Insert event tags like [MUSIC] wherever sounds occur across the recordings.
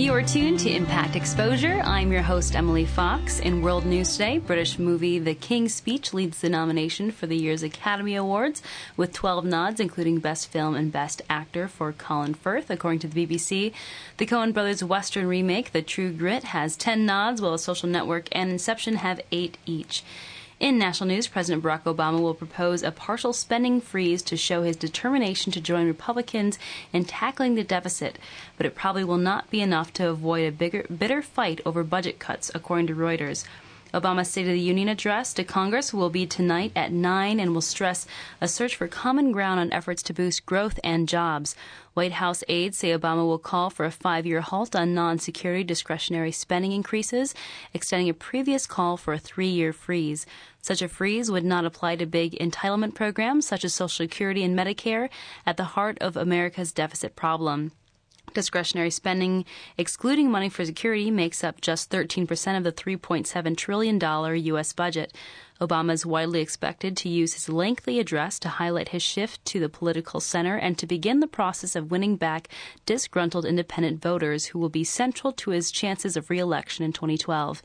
You are tuned to Impact Exposure. I'm your host, Emily Fox. In World News Today, British movie The King's Speech leads the nomination for the year's Academy Awards with 12 nods, including Best Film and Best Actor for Colin Firth, according to the BBC. The Coen brothers' Western remake, The True Grit, has 10 nods, while Social Network and Inception have 8 each. In national news, President Barack Obama will propose a partial spending freeze to show his determination to join Republicans in tackling the deficit, but it probably will not be enough to avoid a bigger, bitter fight over budget cuts, according to Reuters. Obama's State of the Union address to Congress will be tonight at 9 and will stress a search for common ground on efforts to boost growth and jobs. White House aides say Obama will call for a five year halt on non security discretionary spending increases, extending a previous call for a three year freeze. Such a freeze would not apply to big entitlement programs such as Social Security and Medicare, at the heart of America's deficit problem. Discretionary spending, excluding money for security, makes up just 13% of the $3.7 trillion U.S. budget. Obama is widely expected to use his lengthy address to highlight his shift to the political center and to begin the process of winning back disgruntled independent voters who will be central to his chances of re-election in 2012.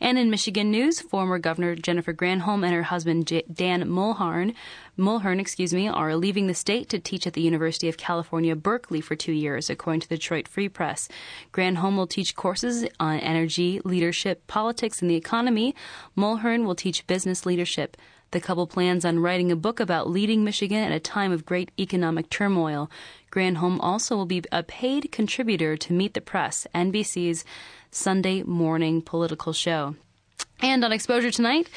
And in Michigan news, former Governor Jennifer Granholm and her husband Dan Mulhern Mulhern, excuse me, are leaving the state to teach at the University of California, Berkeley for two years, according to the Detroit Free Press. Granholm will teach courses on energy, leadership, politics, and the economy. Mulhern will teach business leadership. The couple plans on writing a book about leading Michigan at a time of great economic turmoil. Granholm also will be a paid contributor to Meet the Press, NBC's Sunday morning political show. And on Exposure tonight,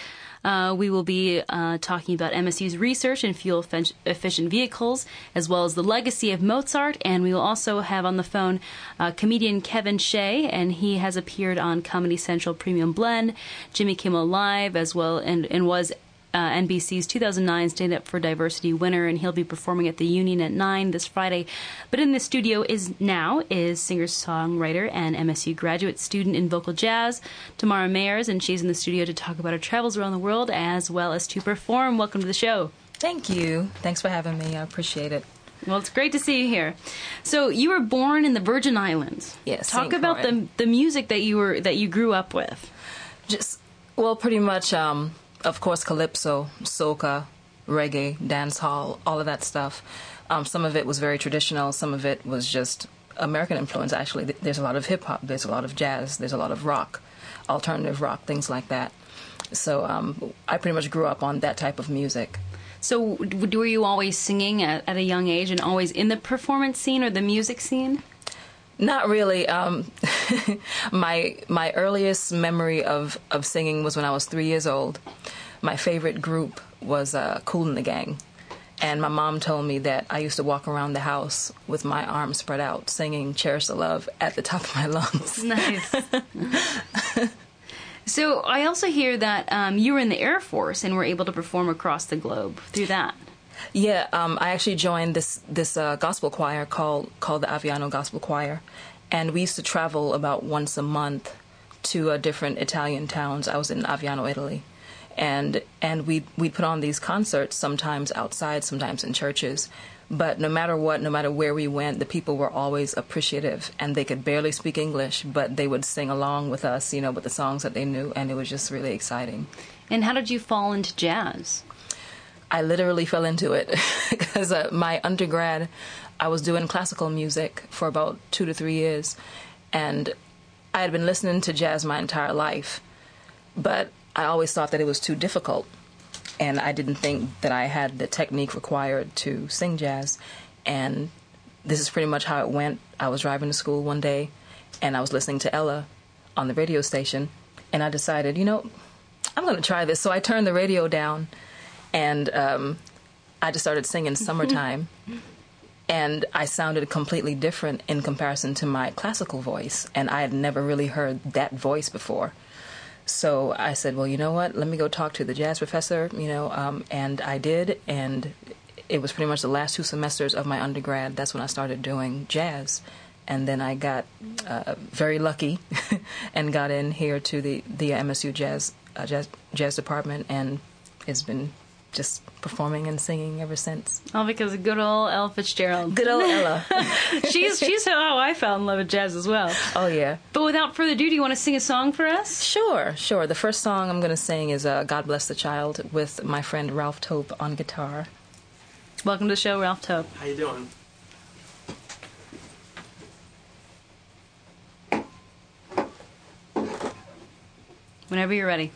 uh, we will be uh, talking about MSU's research in fuel efficient vehicles, as well as the legacy of Mozart. And we will also have on the phone uh, comedian Kevin Shea, and he has appeared on Comedy Central Premium Blend, Jimmy Kimmel Live, as well, and, and was uh, NBC's 2009 Stand Up for Diversity winner, and he'll be performing at the Union at 9 this Friday. But in the studio is now is singer-songwriter and MSU graduate student in vocal jazz, Tamara Mayers, and she's in the studio to talk about her travels around the world as well as to perform. Welcome to the show. Thank you. Thanks for having me. I appreciate it. Well, it's great to see you here. So, you were born in the Virgin Islands. Yes. Talk about the the music that you were that you grew up with. Just well, pretty much um, of course, calypso, soca, reggae, dance hall, all of that stuff. Um, some of it was very traditional. Some of it was just American influence. Actually, there's a lot of hip hop. There's a lot of jazz. There's a lot of rock, alternative rock, things like that. So um, I pretty much grew up on that type of music. So were you always singing at, at, a young age and always in the performance scene or the music scene? Not really. Um, [LAUGHS] my my earliest memory of, of singing was when I was three years old. My favorite group was uh, Kool and the Gang, and my mom told me that I used to walk around the house with my arms spread out, singing "Cherish the Love" at the top of my [LAUGHS] lungs. Nice. [LAUGHS] so I also hear that um, you were in the Air Force and were able to perform across the globe through that. Yeah, um, I actually joined this this uh, gospel choir called called the Aviano Gospel Choir, and we used to travel about once a month to uh, different Italian towns. I was in Aviano, Italy, and and we we put on these concerts sometimes outside, sometimes in churches. But no matter what, no matter where we went, the people were always appreciative, and they could barely speak English, but they would sing along with us, you know, with the songs that they knew, and it was just really exciting. And how did you fall into jazz? I literally fell into it [LAUGHS] because uh, my undergrad, I was doing classical music for about two to three years, and I had been listening to jazz my entire life, but I always thought that it was too difficult, and I didn't think that I had the technique required to sing jazz. And this is pretty much how it went. I was driving to school one day, and I was listening to Ella on the radio station, and I decided, you know, I'm going to try this. So I turned the radio down and um, I just started singing "Summertime," [LAUGHS] and I sounded completely different in comparison to my classical voice, and I had never really heard that voice before. So I said, well, you know what? Let me go talk to the jazz professor, you know, um, and I did, and it was pretty much the last two semesters of my undergrad. That's when I started doing jazz, and then I got uh, very lucky [LAUGHS] and got in here to the the MSU jazz uh, jazz jazz department, and it's been just performing and singing ever since. All because of good old Ella Fitzgerald. Good old Ella. [LAUGHS] she's she's how I fell in love with jazz as well. oh yeah. But without further ado, do you want to sing a song for us? Sure, sure. The first song I'm going to sing is uh, "God Bless the Child" with my friend Ralph Tope on guitar. Welcome to the show, Ralph Tope. How you doing? Whenever you're ready.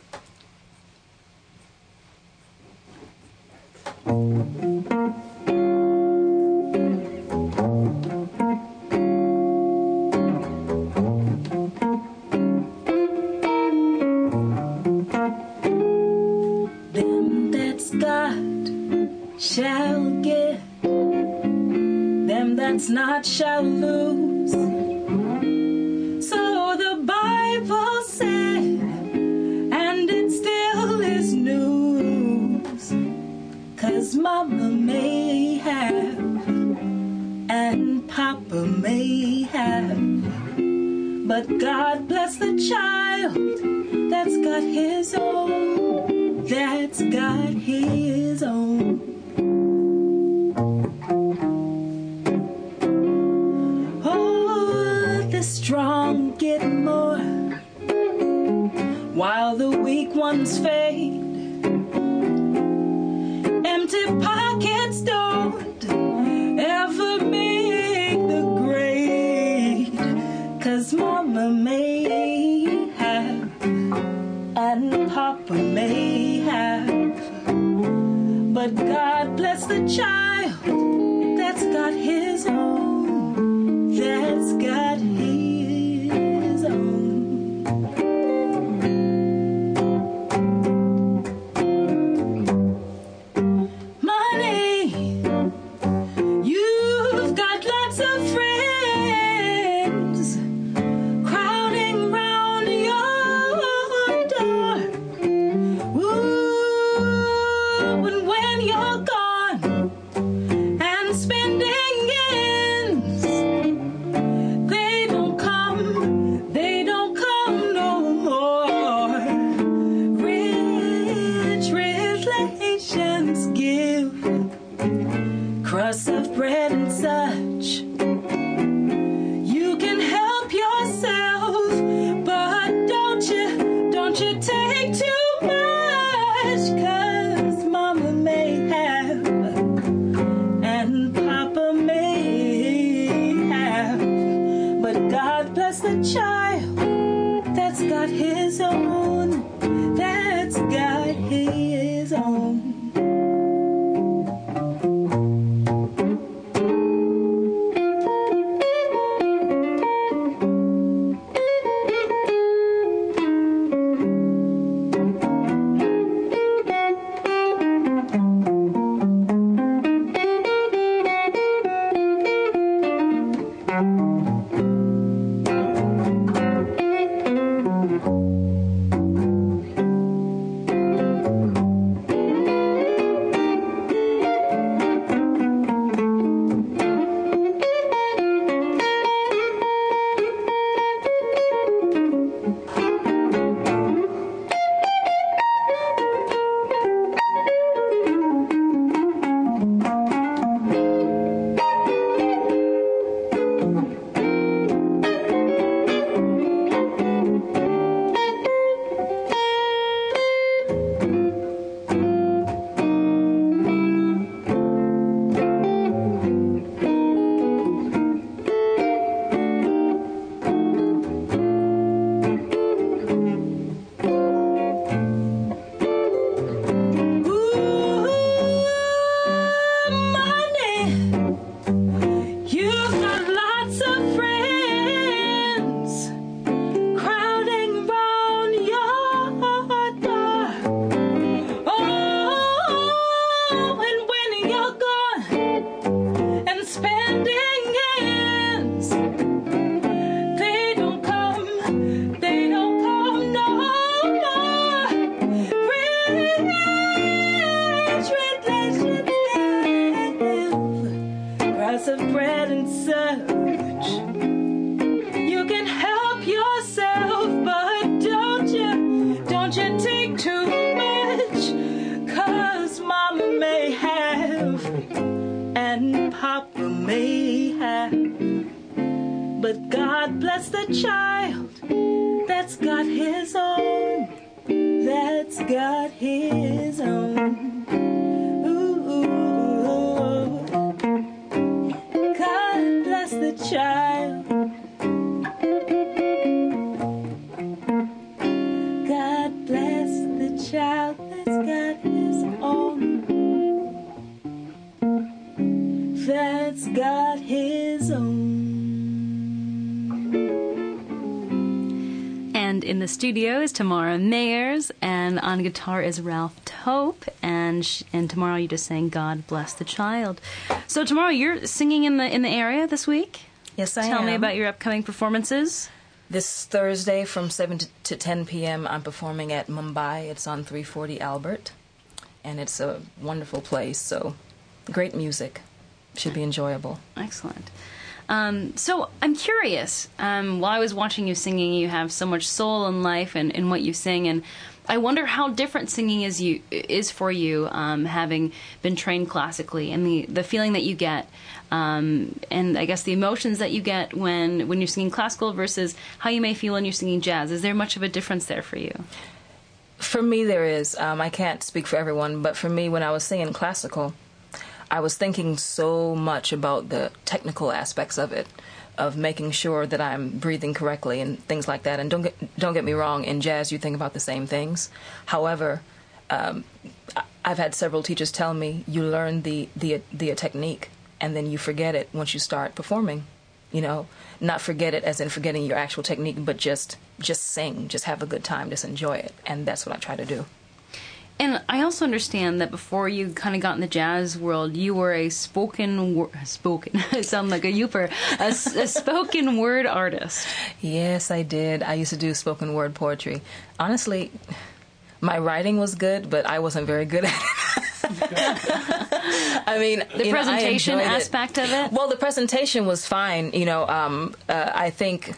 Studio is Tamara Mayers, and on guitar is Ralph Tope, and sh- and Tamara you just sang "God Bless the Child." So Tamara you're singing in the in the area this week. Yes, I am. Tell am. me about your upcoming performances. This Thursday from 7 to- to 10 p.m., I'm performing at Mumbai. It's on 340 Albert, and it's a wonderful place. So, great music. Should be enjoyable. Excellent. Um, so I'm curious. Um, while I was watching you singing, you have so much soul and life in, in what you sing, and I wonder how different singing is you is for you, um, having been trained classically, and the the feeling that you get, um, and I guess the emotions that you get when when you're singing classical versus how you may feel when you're singing jazz. Is there much of a difference there for you? For me, there is. Um, I can't speak for everyone, but for me, when I was singing classical, I was thinking so much about the technical aspects of it, of making sure that I'm breathing correctly and things like that. And don't get don't get me wrong, in jazz you think about the same things. However, um, I've had several teachers tell me you learn the the the technique and then you forget it once you start performing. You know, not forget it as in forgetting your actual technique, but just just sing, just have a good time, just enjoy it, and that's what I try to do. And I also understand that before you kind of got in the jazz world, you were a spoken wor- spoken. [LAUGHS] I sound like a youper. A, a spoken word artist. Yes, I did. I used to do spoken word poetry. Honestly, my writing was good, but I wasn't very good at it. [LAUGHS] I mean, The you know, presentation it. aspect of it. Well, the presentation was fine. You know, um, uh, I think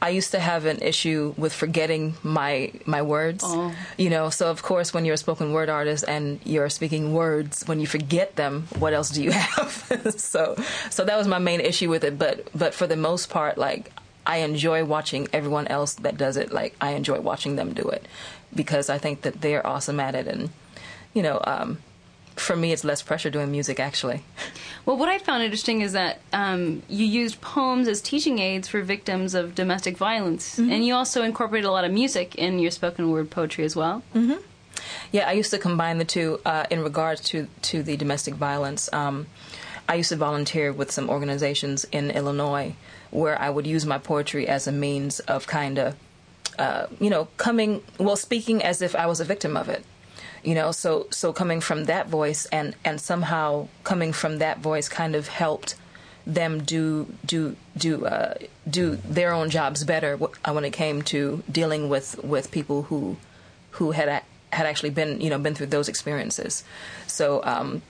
I used to have an issue with forgetting my my words. Oh. You know, so of course, when you're a spoken word artist and you're speaking words, when you forget them, what else do you [LAUGHS] have? so, so that was my main issue with it. But but for the most part, like I enjoy watching everyone else that does it. Like I enjoy watching them do it because I think that they're awesome at it, and you know. Um, for me, it's less pressure doing music, actually. Well, what I found interesting is that um, you used poems as teaching aids for victims of domestic violence, and you also incorporated a lot of music in your spoken word poetry as well. Yeah, I used to combine the two uh, in regards to to the domestic violence. Um, I used to volunteer with some organizations in Illinois where I would use my poetry as a means of kind of, uh, you know, coming well, speaking as if I was a victim of it. You know, so so coming from that voice and and somehow coming from that voice kind of helped them do do do uh, do their own jobs better uh, when it came to dealing with with people who who had had actually been you know been through those experiences. So um,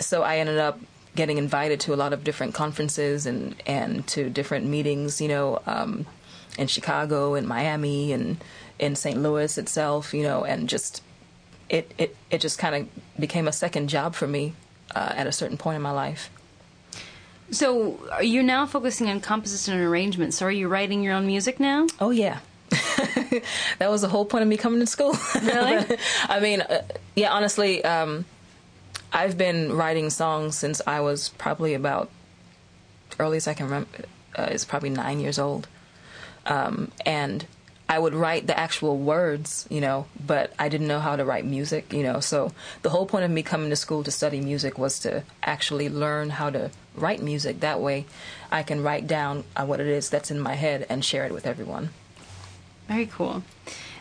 so I ended up getting invited to a lot of different conferences and and to different meetings. You know. Um, in Chicago, in Miami, and in St. Louis itself, you know, and just it it, it just kind of became a second job for me uh, at a certain point in my life. So, you're you now focusing on composition and arrangement? So, are you writing your own music now? Oh yeah. [LAUGHS] that was the whole point of me coming to school. [LAUGHS] Really? I mean, uh, yeah, honestly, um, I've been writing songs since I was probably about earliest I can remember uh, is probably nine years old, um, and I would write the actual words, you know, but I didn't know how to write music, you know. So the whole point of me coming to school to study music was to actually learn how to write music. That way, I can write down uh, what it is that's in my head and share it with everyone. Very cool.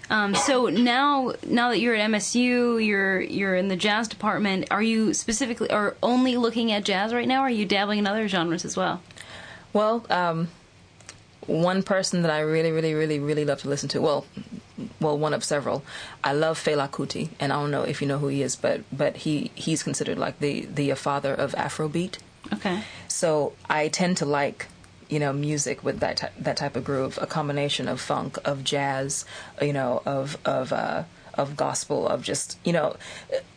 Um, so now, now that you're at MSU, you're you're in the jazz department. Are you specifically or only looking at jazz right now? Or are you dabbling in other genres as well? Well, um, one person that I really, really, really, really love to listen to. Well, well, one of several. I love Fela Kuti, and I don't know if you know who he is, but but he he's considered like the the father of Afrobeat. Okay. So I tend to like you know music with that ty- that type of groove, a combination of funk, of jazz, you know, of of uh, of gospel, of just you know.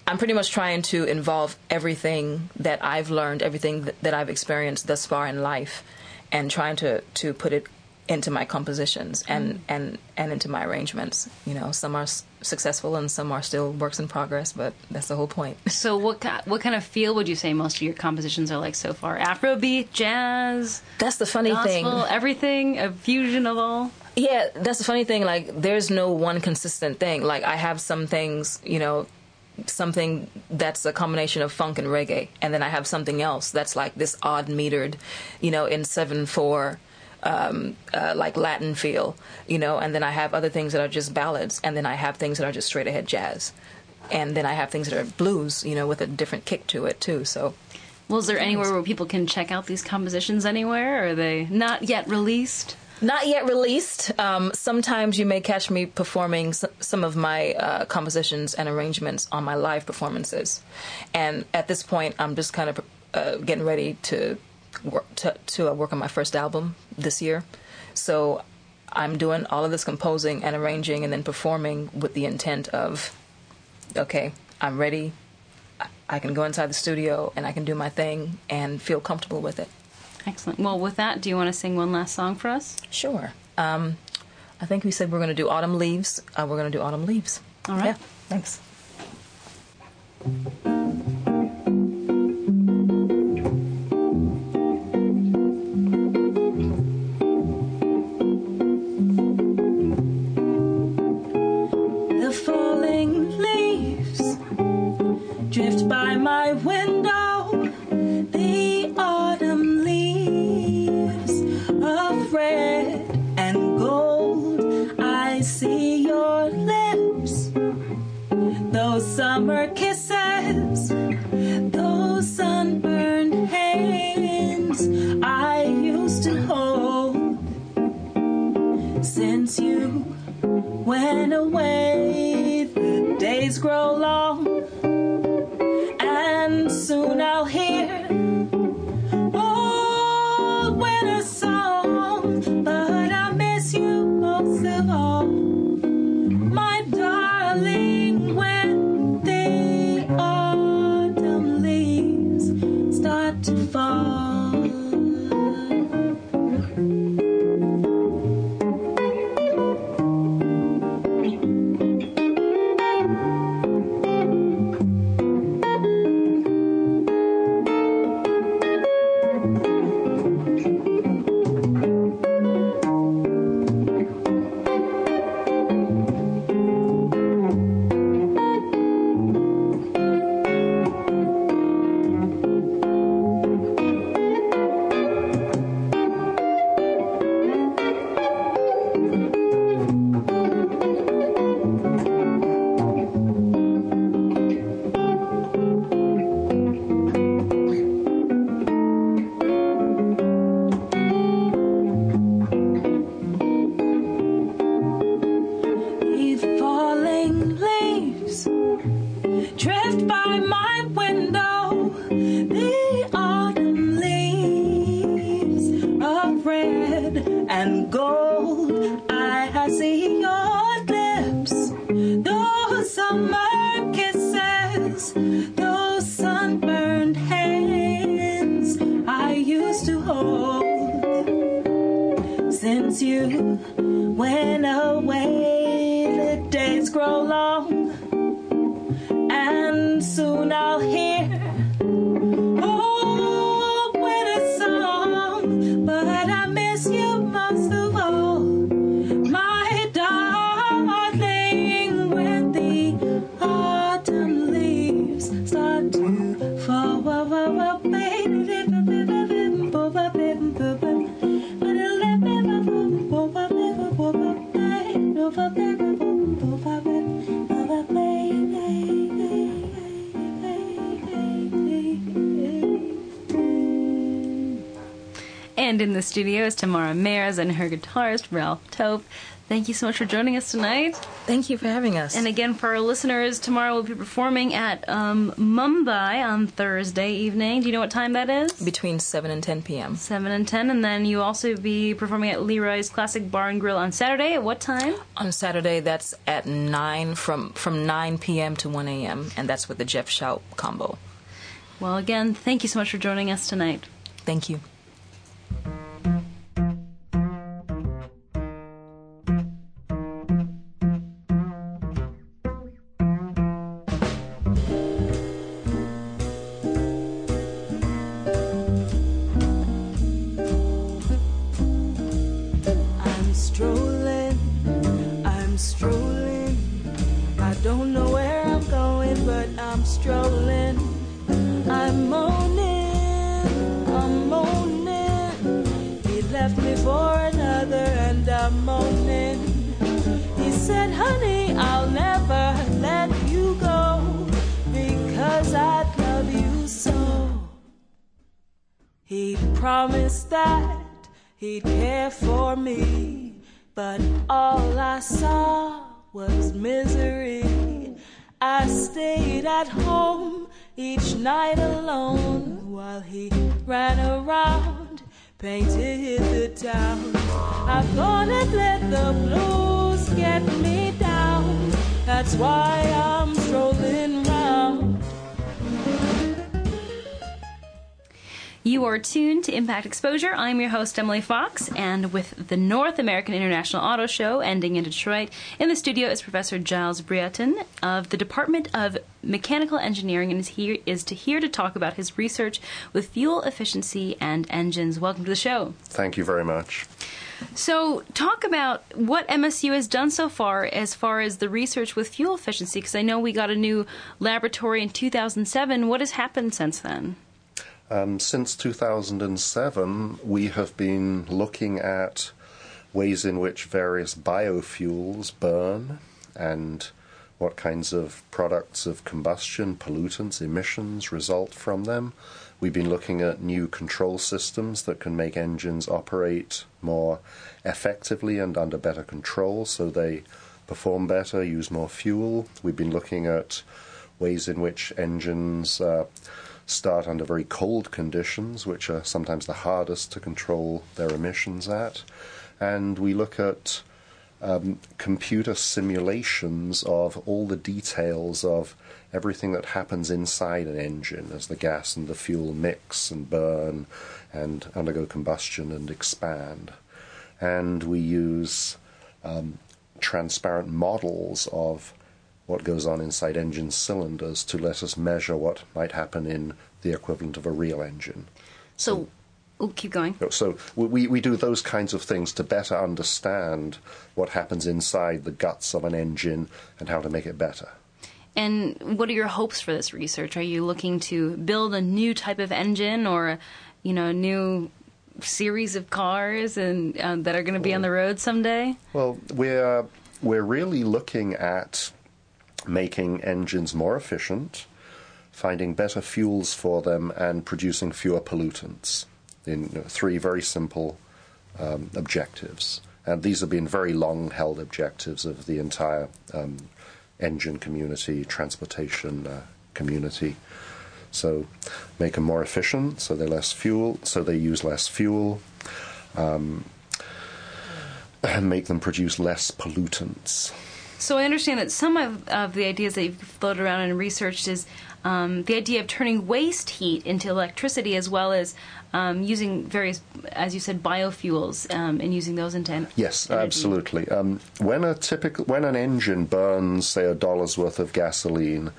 I'm pretty much trying to involve everything that I've learned, everything that, that I've experienced thus far in life, and trying to to put it into my compositions and mm. and and into my arrangements. You know, some are s- successful and some are still works in progress, but that's the whole point. [LAUGHS] So, what ki- what kind of feel would you say most of your compositions are like so far? Afrobeat, jazz, That's the funny thing. everything, a fusion of all. Yeah, that's the funny thing. Like, there's no one consistent thing. Like, I have some things, you know, something that's a combination of funk and reggae, and then I have something else that's like this odd metered, you know, in seven four, um, uh, like Latin feel, you know, and then I have other things that are just ballads, and then I have things that are just straight ahead jazz, and then I have things that are blues, you know, with a different kick to it too. So. Well, is there anywhere where people can check out these compositions anywhere? Or are they not yet released? Not yet released. Um, sometimes you may catch me performing s- some of my uh, compositions and arrangements on my live performances. And at this point, I'm just kind of uh, getting ready to work to, to work on my first album this year. So I'm doing all of this composing and arranging and then performing with the intent of, okay, I'm ready. I- I can go inside the studio and I can do my thing and feel comfortable with it. Excellent. Well, with that, do you want to sing one last song for us? Sure. Um, I think we said we're going to do autumn leaves. Uh, we're going to do autumn leaves. All right. Yeah. Thanks. And gold. I see your lips, those summer kisses, those sunburned hands I used to hold since you went away. In the studio is Tamara Mayers and her guitarist, Ralph Tope. Thank you so much for joining us tonight. Thank you for having us. And again, for our listeners, tomorrow we'll be performing at um, Mumbai on Thursday evening. Do you know what time that is? between 7 and 10 p.m. 7 and 10. And then you also be performing at Leroy's Classic Bar and Grill on Saturday. At what time? On Saturday, that's at 9 from from 9 p.m. to 1 a.m. and that's with the Jeff Shout combo. Well, again, thank you so much for joining us tonight. Thank you. ん? Promised that he'd care for me, but all I saw was misery. I stayed at home each night alone while he ran around, painted the town. I thought I'd let the blues get me down. That's why I'm strolling round. You are tuned to Impact Exposure. I'm your host, Emily Fox, and with the North American International Auto Show ending in Detroit, in the studio is Professor Giles Brereton of the Department of Mechanical Engineering, and is here is to here to talk about his research with fuel efficiency and engines. Welcome to the show. Thank you very much. So, talk about what MSU has done so far as far as the research with fuel efficiency, because I know we got a new laboratory in 2007. What has happened since then? Um, since 2007, we have been looking at ways in which various biofuels burn and what kinds of products of combustion, pollutants, emissions result from them. We've been looking at new control systems that can make engines operate more effectively and under better control so they perform better, use more fuel. We've been looking at ways in which engines uh, start under very cold conditions, which are sometimes the hardest to control their emissions at. And we look at um, computer simulations of all the details of everything that happens inside an engine as the gas and the fuel mix and burn and undergo combustion and expand. And we use um, transparent models of what goes on inside engine cylinders to let us measure what might happen in the equivalent of a real engine. So, oh, keep going. So we, we do those kinds of things to better understand what happens inside the guts of an engine and how to make it better. And what are your hopes for this research? Are you looking to build a new type of engine or, you know, a new series of cars and uh, that are going to be on the road someday? Well, we're we're really looking at making engines more efficient, finding better fuels for them, and producing fewer pollutants. In you know, three very simple um, objectives. And these have been very long held objectives of the entire um, engine community, transportation uh, community. So, make them more efficient, so they less fuel, so they use less fuel. Um, and make them produce less pollutants. So I understand that some of, of the ideas that you've floated around and researched is um, the idea of turning waste heat into electricity, as well as um, using various, as you said, biofuels um, and using those into en- Yes, energy. absolutely. Um, when a typical when an engine burns, say, a dollar's worth of gasoline,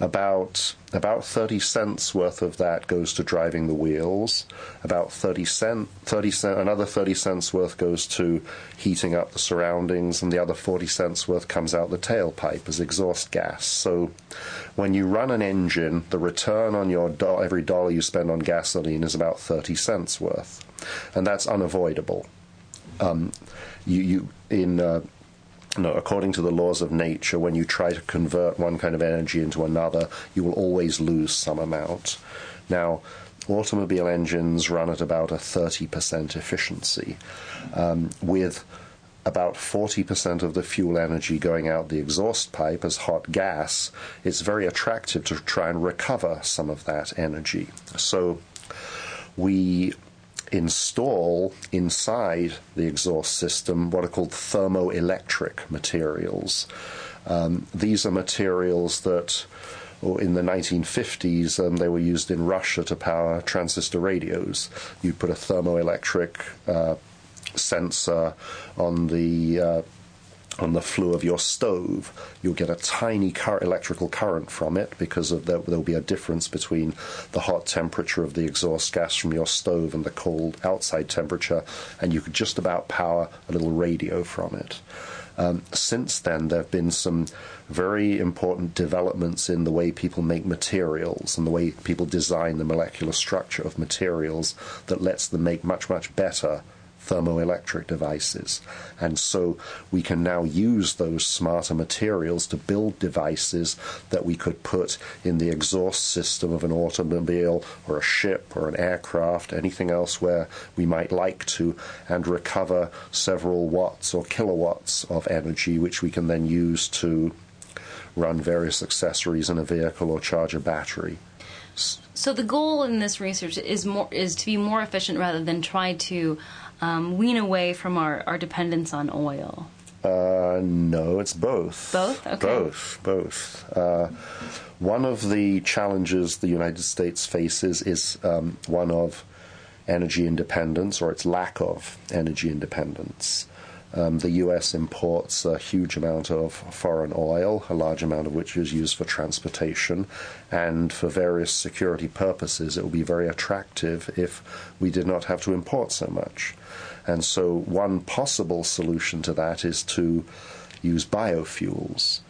about about 30 cents worth of that goes to driving the wheels. About 30 cent, 30 cent, another 30 cents worth goes to heating up the surroundings, and the other 40 cents worth comes out the tailpipe as exhaust gas. So, when you run an engine, the return on your do- every dollar you spend on gasoline is about 30 cents worth, and that's unavoidable. Um, you, you in uh, no, according to the laws of nature, when you try to convert one kind of energy into another, you will always lose some amount. Now, automobile engines run at about a 30% efficiency, um, with about 40% of the fuel energy going out the exhaust pipe as hot gas. It's very attractive to try and recover some of that energy. So, we install inside the exhaust system what are called thermoelectric materials. Um, these are materials that, or in the 1950s, um, they were used in Russia to power transistor radios. You put a thermoelectric uh, sensor on the uh, on the flue of your stove, you'll get a tiny cur- electrical current from it because of the, there'll be a difference between the hot temperature of the exhaust gas from your stove and the cold outside temperature, and you could just about power a little radio from it. Um, since then, there have been some very important developments in the way people make materials and the way people design the molecular structure of materials that lets them make much, much better thermoelectric devices. And so we can now use those smarter materials to build devices that we could put in the exhaust system of an automobile or a ship or an aircraft, anything else where we might like to, and recover several watts or kilowatts of energy, which we can then use to run various accessories in a vehicle or charge a battery. So the goal in this research is more is to be more efficient rather than try to um, wean away from our, our dependence on oil. Uh, no, it's both. Both? Okay. Both, both. Uh, one of the challenges the United States faces is um, one of energy independence or its lack of energy independence. Um, the U.S. imports a huge amount of foreign oil, a large amount of which is used for transportation, and for various security purposes, it would be very attractive if we did not have to import so much. And so, one possible solution to that is to use biofuels.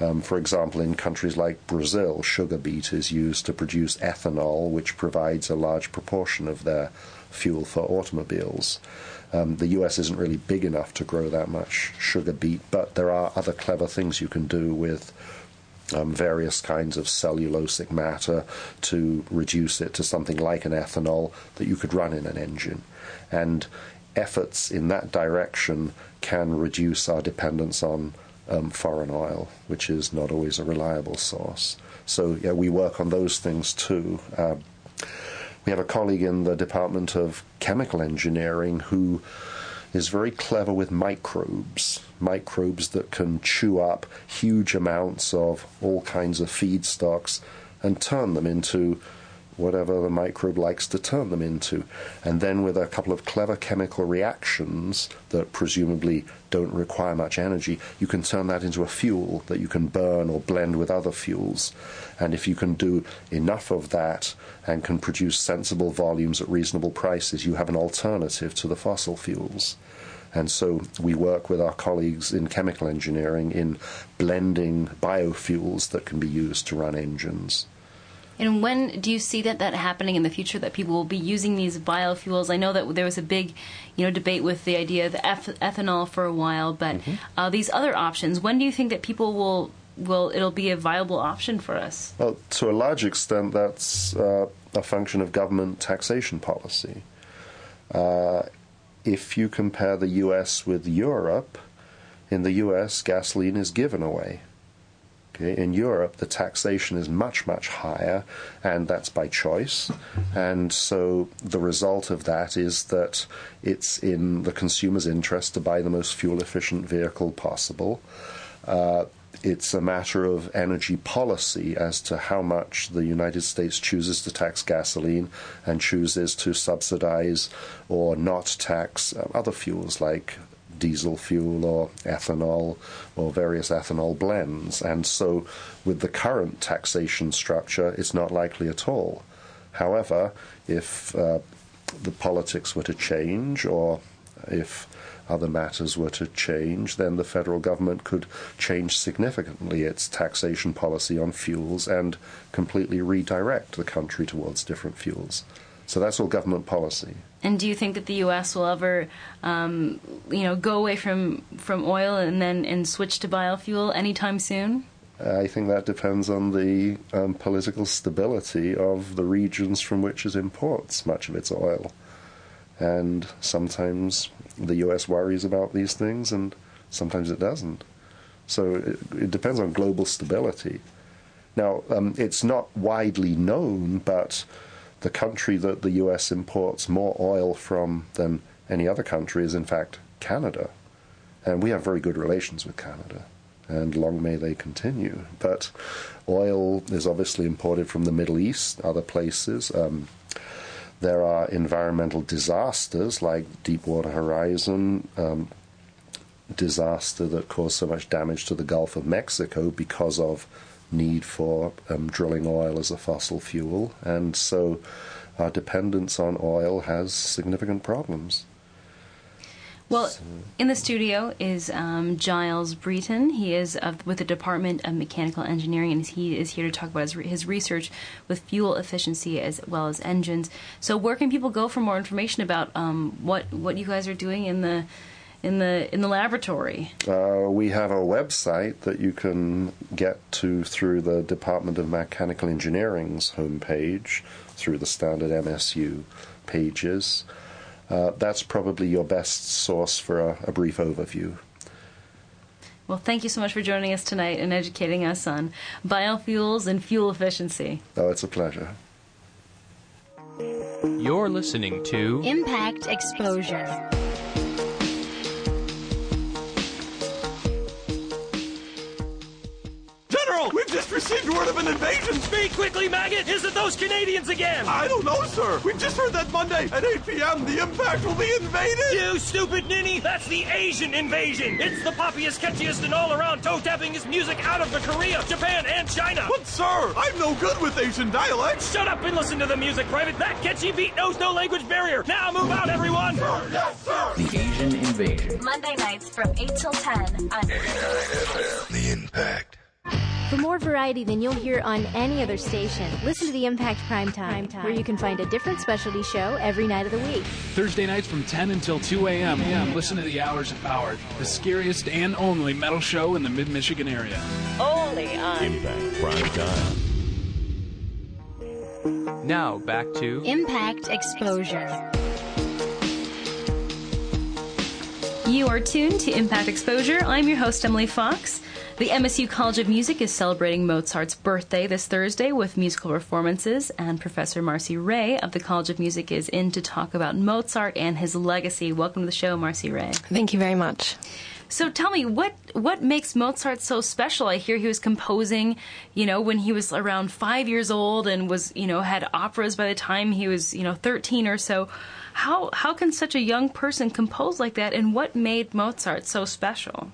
Um, for example, in countries like Brazil, sugar beet is used to produce ethanol, which provides a large proportion of their fuel for automobiles. Um, the US isn't really big enough to grow that much sugar beet, but there are other clever things you can do with um, various kinds of cellulosic matter to reduce it to something like an ethanol that you could run in an engine. And efforts in that direction can reduce our dependence on um, foreign oil, which is not always a reliable source. So, yeah, we work on those things too. Uh, we have a colleague in the Department of Chemical Engineering who is very clever with microbes, microbes that can chew up huge amounts of all kinds of feedstocks and turn them into whatever the microbe likes to turn them into. And then, with a couple of clever chemical reactions that presumably don't require much energy, you can turn that into a fuel that you can burn or blend with other fuels. And if you can do enough of that and can produce sensible volumes at reasonable prices, you have an alternative to the fossil fuels. And so we work with our colleagues in chemical engineering in blending biofuels that can be used to run engines. And when do you see that that happening in the future? That people will be using these biofuels? I know that there was a big, you know, debate with the idea of eth- ethanol for a while, but mm-hmm. uh, these other options. When do you think that people will will it'll be a viable option for us? Well, to a large extent, that's uh, a function of government taxation policy. Uh, if you compare the U.S. with Europe, in the U.S., gasoline is given away. In Europe, the taxation is much, much higher, and that's by choice. And so the result of that is that it's in the consumer's interest to buy the most fuel efficient vehicle possible. Uh, it's a matter of energy policy as to how much the United States chooses to tax gasoline and chooses to subsidize or not tax uh, other fuels like diesel fuel or ethanol or various ethanol blends. And so, with the current taxation structure, it's not likely at all. However, if uh, the politics were to change or if other matters were to change, then the federal government could change significantly its taxation policy on fuels and completely redirect the country towards different fuels. So that's all government policy. And do you think that the U.S. will ever, um, you know, go away from, from oil and then and switch to biofuel anytime soon? I think that depends on the um, political stability of the regions from which it imports much of its oil. And sometimes the U.S. worries about these things, and sometimes it doesn't. So it, it depends on global stability. Now, um, it's not widely known, but the country that the U.S. imports more oil from than any other country is, in fact, Canada. And we have very good relations with Canada, and long may they continue. But oil is obviously imported from the Middle East, other places. Um, there are environmental disasters like Deepwater Horizon, um, disaster that caused so much damage to the Gulf of Mexico because of need for um, drilling oil as a fossil fuel, and so our dependence on oil has significant problems. Well, in the studio is um, Giles Breton. He is of, with the Department of Mechanical Engineering, and he is here to talk about his, his research with fuel efficiency as well as engines. So, where can people go for more information about um, what what you guys are doing in the in the in the laboratory? Uh, we have a website that you can get to through the Department of Mechanical Engineering's homepage, through the standard MSU pages. Uh, that's probably your best source for a, a brief overview. Well, thank you so much for joining us tonight and educating us on biofuels and fuel efficiency. Oh, it's a pleasure. You're listening to Impact Exposure. General, we've just received word of an invasion. Speak quickly, maggot! Is it those Canadians again? I don't know, sir. We've just heard that Monday at 8 p.m. the Impact will be invaded. You stupid ninny! That's the Asian invasion! It's the poppiest, catchiest, and all-around toe-tappingest music out of the Korea, Japan, and China! But, sir, I'm no good with Asian dialects. Shut up and listen to the music, Private! That catchy beat knows no language barrier! Now move out, everyone! Sir, yes, sir. The Asian Invasion. Monday nights from 8 till 10 on 89 FM. The Impact. For more variety than you'll hear on any other station, listen to the Impact Prime Time, where you can find a different specialty show every night of the week. Thursday nights from 10 until 2 a.m. Listen to the Hours of Power, the scariest and only metal show in the mid Michigan area. Only on Impact Prime Time. Now back to Impact Exposure. You are tuned to Impact Exposure. I'm your host, Emily Fox. The MSU College of Music is celebrating Mozart's birthday this Thursday with musical performances, and Professor Marcy Ray of the College of Music is in to talk about Mozart and his legacy. Welcome to the show, Marcy Ray. Thank you very much. So tell me, what what makes Mozart so special? I hear he was composing, you know, when he was around five years old, and was, you know, had operas by the time he was, you know, thirteen or so. How how can such a young person compose like that, and what made Mozart so special?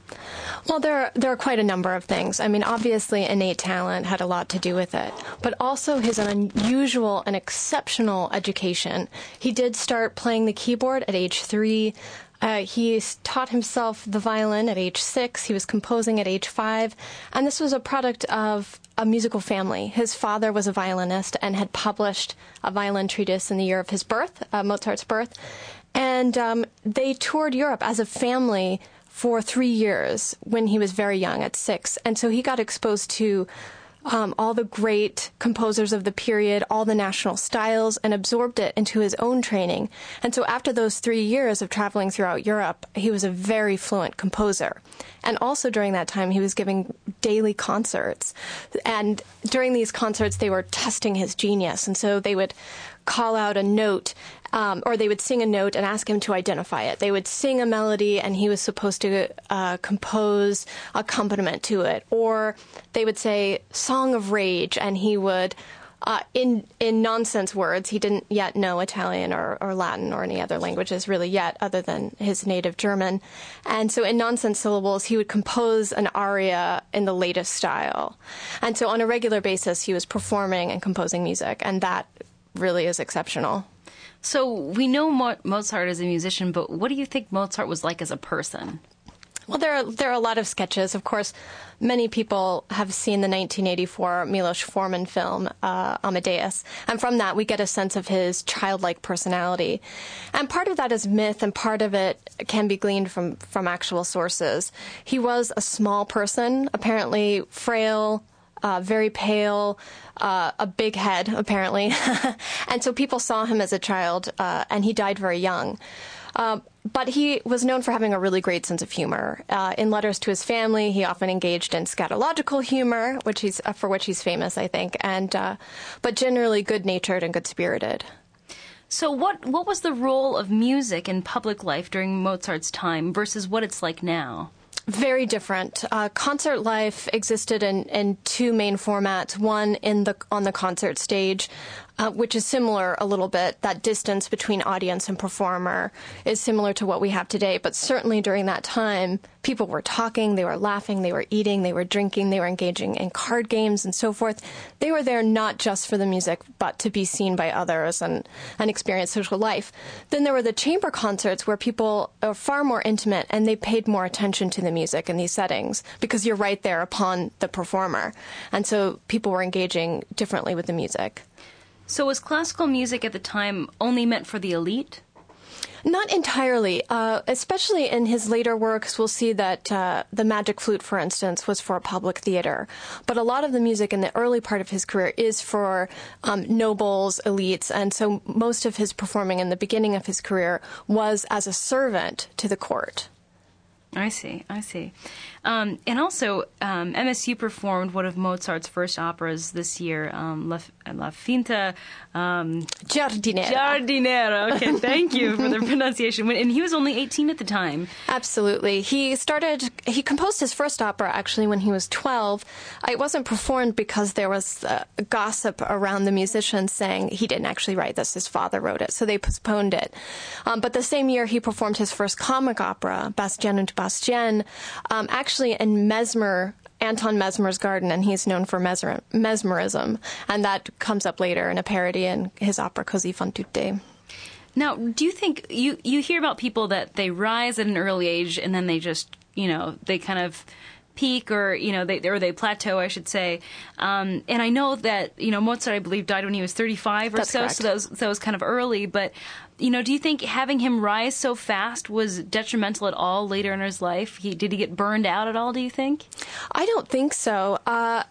Well, there are, there are quite a number of things. I mean, obviously, innate talent had a lot to do with it, but also his unusual and exceptional education. He did start playing the keyboard at age three. Uh, he taught himself the violin at age six. He was composing at age five. And this was a product of a musical family. His father was a violinist and had published a violin treatise in the year of his birth, uh, Mozart's birth. And um, they toured Europe as a family for three years when he was very young, at six. And so he got exposed to um, all the great composers of the period, all the national styles, and absorbed it into his own training. And so after those three years of traveling throughout Europe, he was a very fluent composer. And also during that time, he was giving daily concerts. And during these concerts, they were testing his genius. And so they would call out a note um, or they would sing a note and ask him to identify it. They would sing a melody and he was supposed to uh, compose accompaniment to it. Or they would say "Song of Rage" and he would. Uh, in in nonsense words, he didn't yet know Italian or, or Latin or any other languages really yet, other than his native German. And so, in nonsense syllables, he would compose an aria in the latest style. And so, on a regular basis, he was performing and composing music, and that really is exceptional. So we know Mo- Mozart as a musician, but what do you think Mozart was like as a person? Well, there are there are a lot of sketches. Of course, many people have seen the 1984 Milos Forman film uh, Amadeus, and from that we get a sense of his childlike personality. And part of that is myth, and part of it can be gleaned from from actual sources. He was a small person, apparently frail, uh, very pale, uh, a big head, apparently. [LAUGHS] and so people saw him as a child, uh, and he died very young. Uh, but he was known for having a really great sense of humor. Uh, in letters to his family, he often engaged in scatological humor, which he's uh, for which he's famous, I think. And but generally good-natured and good-spirited. So, what what was the role of music in public life during Mozart's time versus what it's like now? Very different. Uh, concert life existed in, in two main formats. One in the on the concert stage, uh, which is similar a little bit. That distance between audience and performer is similar to what we have today, but certainly during that time, people were talking, they were laughing, they were eating, they were drinking, they were engaging in card games and so forth. They were there not just for the music, but to be seen by others and, and experience social life. Then there were the chamber concerts where people are far more intimate and they paid more attention to the music in these settings because you're right there upon the performer. And so people were engaging differently with the music. So was classical music at the time only meant for the elite? Not entirely. Uh, especially in his later works, we'll see that uh, the Magic Flute, for instance, was for public theater. But a lot of the music in the early part of his career is for um, nobles, elites, and so most of his performing in the beginning of his career was as a servant to the court. I see, I see. Um, and also, um, MSU performed one of Mozart's first operas this year, um, La, La Finta um, Giardiniera. Giardiniera. Okay, [LAUGHS] thank you for the pronunciation. And he was only 18 at the time. Absolutely. He started, he composed his first opera actually when he was 12. It wasn't performed because there was uh, gossip around the musicians saying he didn't actually write this, his father wrote it, so they postponed it. Um, but the same year he performed his first comic opera, Bastien und Bastienne, um, actually in Mesmer Anton Mesmer's garden, and he's known for mesmer- mesmerism, and that comes up later in a parody in his opera Così fan tutte. Now, do you think you you hear about people that they rise at an early age and then they just you know they kind of peak or you know they or they plateau I should say um, and I know that you know Mozart I believe died when he was 35 or That's so correct. so that was, that was kind of early but you know do you think having him rise so fast was detrimental at all later in his life he did he get burned out at all do you think I don't think so. Uh,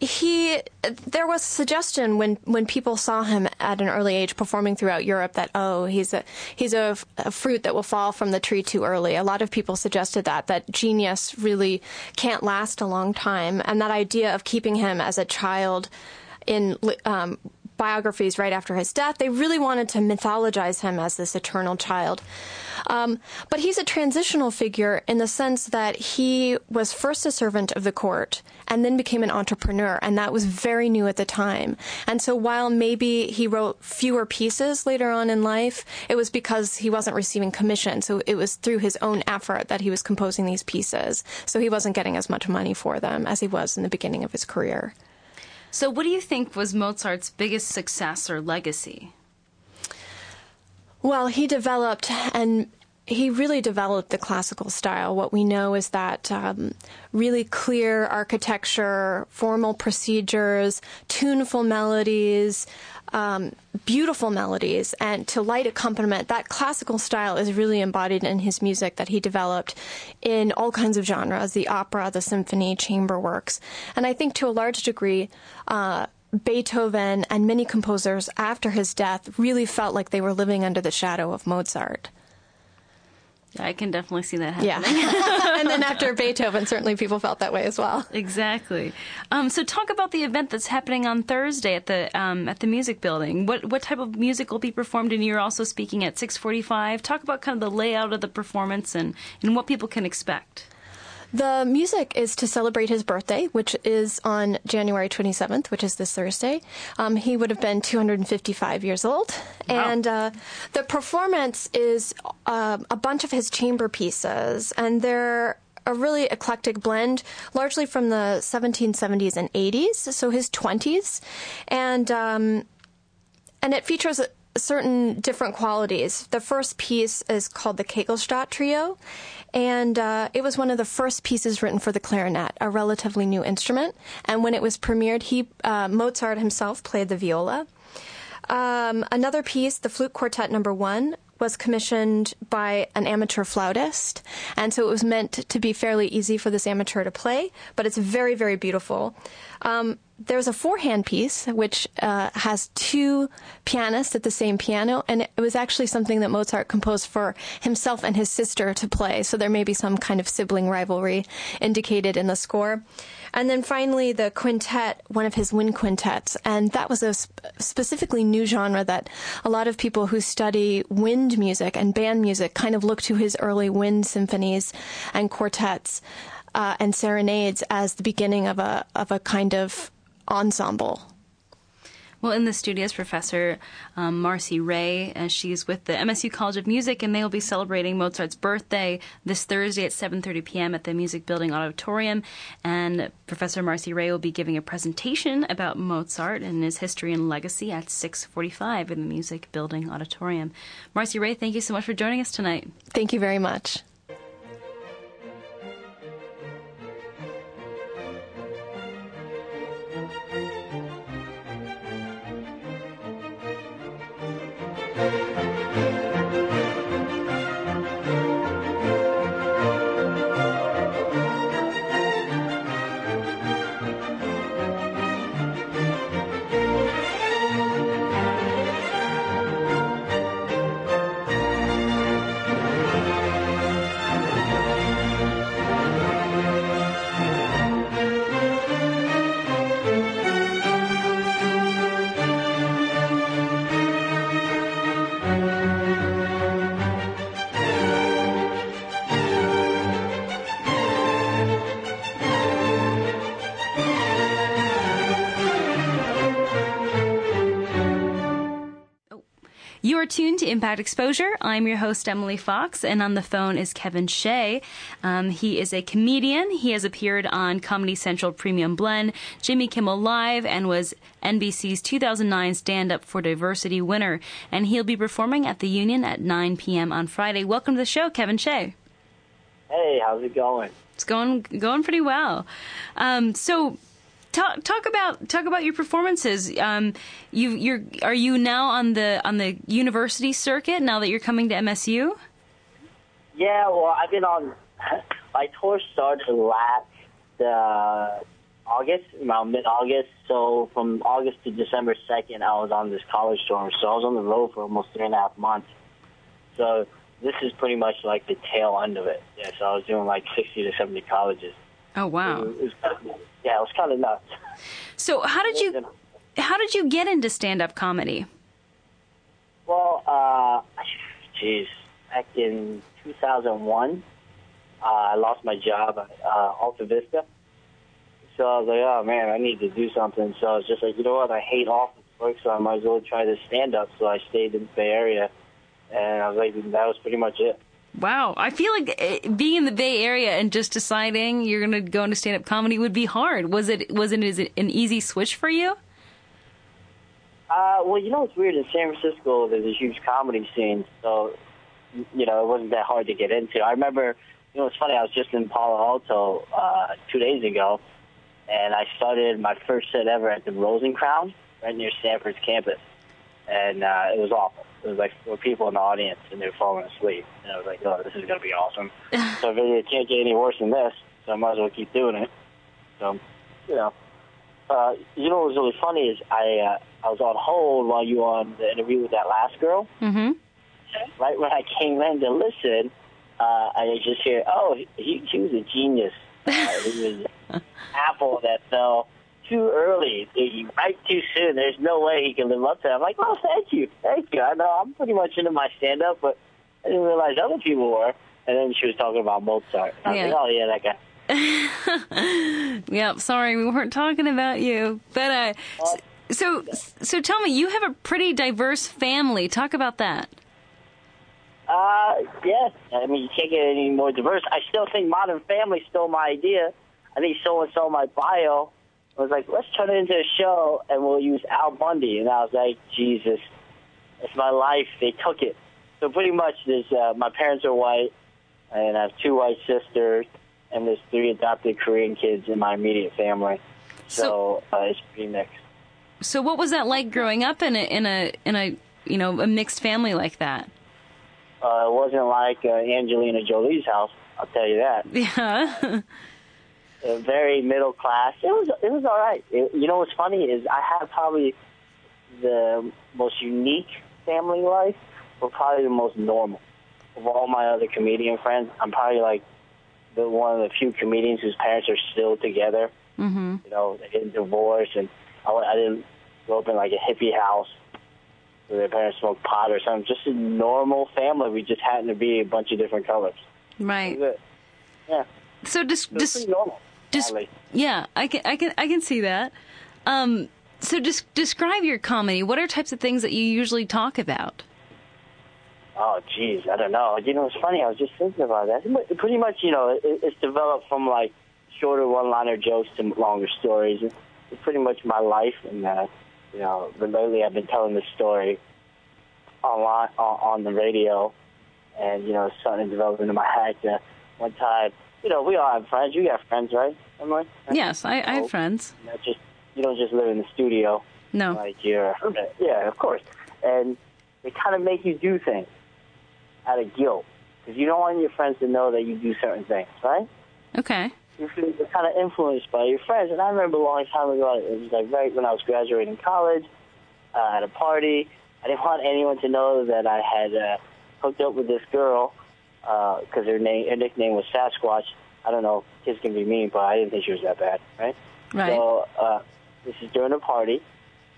he there was a suggestion when when people saw him at an early age performing throughout Europe that oh he's a he's a, a fruit that will fall from the tree too early. A lot of people suggested that that genius really can't last a long time, and that idea of keeping him as a child in um, biographies right after his death. They really wanted to mythologize him as this eternal child. Um, but he's a transitional figure in the sense that he was first a servant of the court and then became an entrepreneur, and that was very new at the time. And so while maybe he wrote fewer pieces later on in life, it was because he wasn't receiving commission. So it was through his own effort that he was composing these pieces. So he wasn't getting as much money for them as he was in the beginning of his career. So what do you think was Mozart's biggest success or legacy? Well, he developed and he really developed the classical style. What we know is that um, really clear architecture, formal procedures, tuneful melodies, um, beautiful melodies, and to light accompaniment. That classical style is really embodied in his music that he developed in all kinds of genres the opera, the symphony, chamber works. And I think to a large degree, uh, Beethoven and many composers after his death really felt like they were living under the shadow of Mozart. I can definitely see that happening. Yeah. [LAUGHS] and then after [LAUGHS] Beethoven, certainly people felt that way as well. Exactly. Um, so talk about the event that's happening on Thursday at the um, at the Music Building. What what type of music will be performed? And you're also speaking at 6:45. Talk about kind of the layout of the performance and and what people can expect. The music is to celebrate his birthday, which is on January 27th, which is this Thursday. Um, he would have been 255 years old. Wow. And uh, the performance is uh, a bunch of his chamber pieces, and they're a really eclectic blend, largely from the 1770s and 80s, so his 20s. And, um, and it features certain different qualities. The first piece is called the Kegelstatt Trio, and uh, it was one of the first pieces written for the clarinet, a relatively new instrument. And when it was premiered, he uh, Mozart himself played the viola. Um, another piece, the Flute Quartet Number One, was commissioned by an amateur flautist, and so it was meant to be fairly easy for this amateur to play. But it's very, very beautiful. Um, there's a four-hand piece which uh, has two pianists at the same piano, and it was actually something that Mozart composed for himself and his sister to play. So there may be some kind of sibling rivalry indicated in the score. And then finally, the quintet, one of his wind quintets, and that was a sp- specifically new genre that a lot of people who study wind music and band music kind of look to his early wind symphonies and quartets uh, and serenades as the beginning of a of a kind of ensemble. Well, in the studio is Professor um, Marcy Ray. Uh, she's with the MSU College of Music, and they will be celebrating Mozart's birthday this Thursday at 7:30 p.m. at the Music Building Auditorium. And Professor Marcy Ray will be giving a presentation about Mozart and his history and legacy at 6:45 in the Music Building Auditorium. Marcy Ray, thank you so much for joining us tonight. Thank you very much. To Impact Exposure. I'm your host, Emily Fox, and on the phone is Kevin Shea. Um, he is a comedian. He has appeared on Comedy Central Premium Blend, Jimmy Kimmel Live, and was NBC's 2009 Stand Up for Diversity winner. And he'll be performing at the Union at 9 p.m. on Friday. Welcome to the show, Kevin Shea. Hey, how's it going? It's going going pretty well. Um, so talk talk about talk about your performances. Um, you you're are you now on the on the university circuit now that you're coming to MSU? Yeah, well, I've been on. [LAUGHS] My tour started last uh, August, around mid-August. So from August to December second, I was on this college tour. So I was on the road for almost three and a half months. So this is pretty much like the tail end of it. Yeah, so I was doing like sixty to seventy colleges. Oh wow! It was, yeah, it was kind of nuts. So how did you how did you get into stand up comedy? Well, uh, geez, back in 2001, uh, I lost my job at uh, Alta Vista. So I was like, oh man, I need to do something. So I was just like, you know what, I hate office work, so I might as well try this stand up. So I stayed in the Bay Area, and I was like, that was pretty much it. Wow, I feel like eh, being in the Bay Area and just deciding you're going to go into stand-up comedy would be hard. Was it was it an easy switch for you? Uh, well, you know, it's weird. In San Francisco, there's a huge comedy scene, so you know, it wasn't that hard to get into. I remember, you know, it's funny. I was just in Palo Alto uh, two days ago, and I started my first set ever at the Rose & Crown, right near Stanford's campus, and uh, it was awful. It was like there were people in the audience and they were falling asleep, and I was like, "Oh, this is gonna be awesome." [LAUGHS] so I figured it can't get any worse than this, so I might as well keep doing it. So, you know, uh, you know what was really funny is I uh, I was on hold while you were on the interview with that last girl. Mm-hmm. Right when I came in to listen, uh, I just hear, "Oh, he, he was a genius. [LAUGHS] Uh, he was an apple that fell." Too early, right too soon. There's no way he can live up to that. I'm like, well, thank you, thank you. I know I'm pretty much into my stand up, but I didn't realize other people were. And then she was talking about Mozart. I was Yeah. like, oh yeah, that guy. [LAUGHS] Yep, sorry, we weren't talking about you. But uh, so so tell me, you have a pretty diverse family. Talk about that. Uh, yeah. I mean, you can't get any more diverse. I still think Modern Family stole my idea. I think someone saw my bio. I was like, let's turn it into a show, and we'll use Al Bundy. And I was like, Jesus, it's my life. They took it. So pretty much, there's uh, my parents are white, and I have two white sisters, and there's three adopted Korean kids in my immediate family. So, uh, it's pretty mixed. So what was that like growing up in a in a in a you know a mixed family like that? Uh, it wasn't like uh, Angelina Jolie's house. I'll tell you that. [LAUGHS] Yeah. Very middle class. It was it was all right. It, you know what's funny is I had probably the most unique family life, but probably the most normal of all my other comedian friends. I'm probably like the one of the few comedians whose parents are still together. mm-hmm. You know, they didn't divorce, and I, I didn't grow up in like a hippie house where their parents smoked pot or something. Just a normal family. We just happened to be a bunch of different colors. Right. That was it. Yeah. So just just normal. Just yeah, I can I can I can see that. Um, So, des- describe your comedy. What are types of things that you usually talk about? Oh, geez, I don't know. You know, it's funny. I was just thinking about that. It- Pretty much, you know, it, it's developed from like shorter one-liner jokes to longer stories. It's it's pretty much my life, and uh, you know, but lately I've been telling this story online on, on the radio, and you know, it's starting to develop into my head. Uh, one time, you know, we all have friends. You got friends, right, Emily? Yes, I, I have friends. You know, just you don't just live in the studio. No. Like you're, a hermit. yeah, of course. And they kind of make you do things out of guilt because you don't want your friends to know that you do certain things, right? Okay. You're kind of influenced by your friends. And I remember a long time ago, it was like right when I was graduating college, uh, at a party. I didn't want anyone to know that I had uh, hooked up with this girl because her name, her nickname was Sasquatch. I don't know, kids can be mean, but I didn't think she was that bad, right? Right. So uh, this is during a party,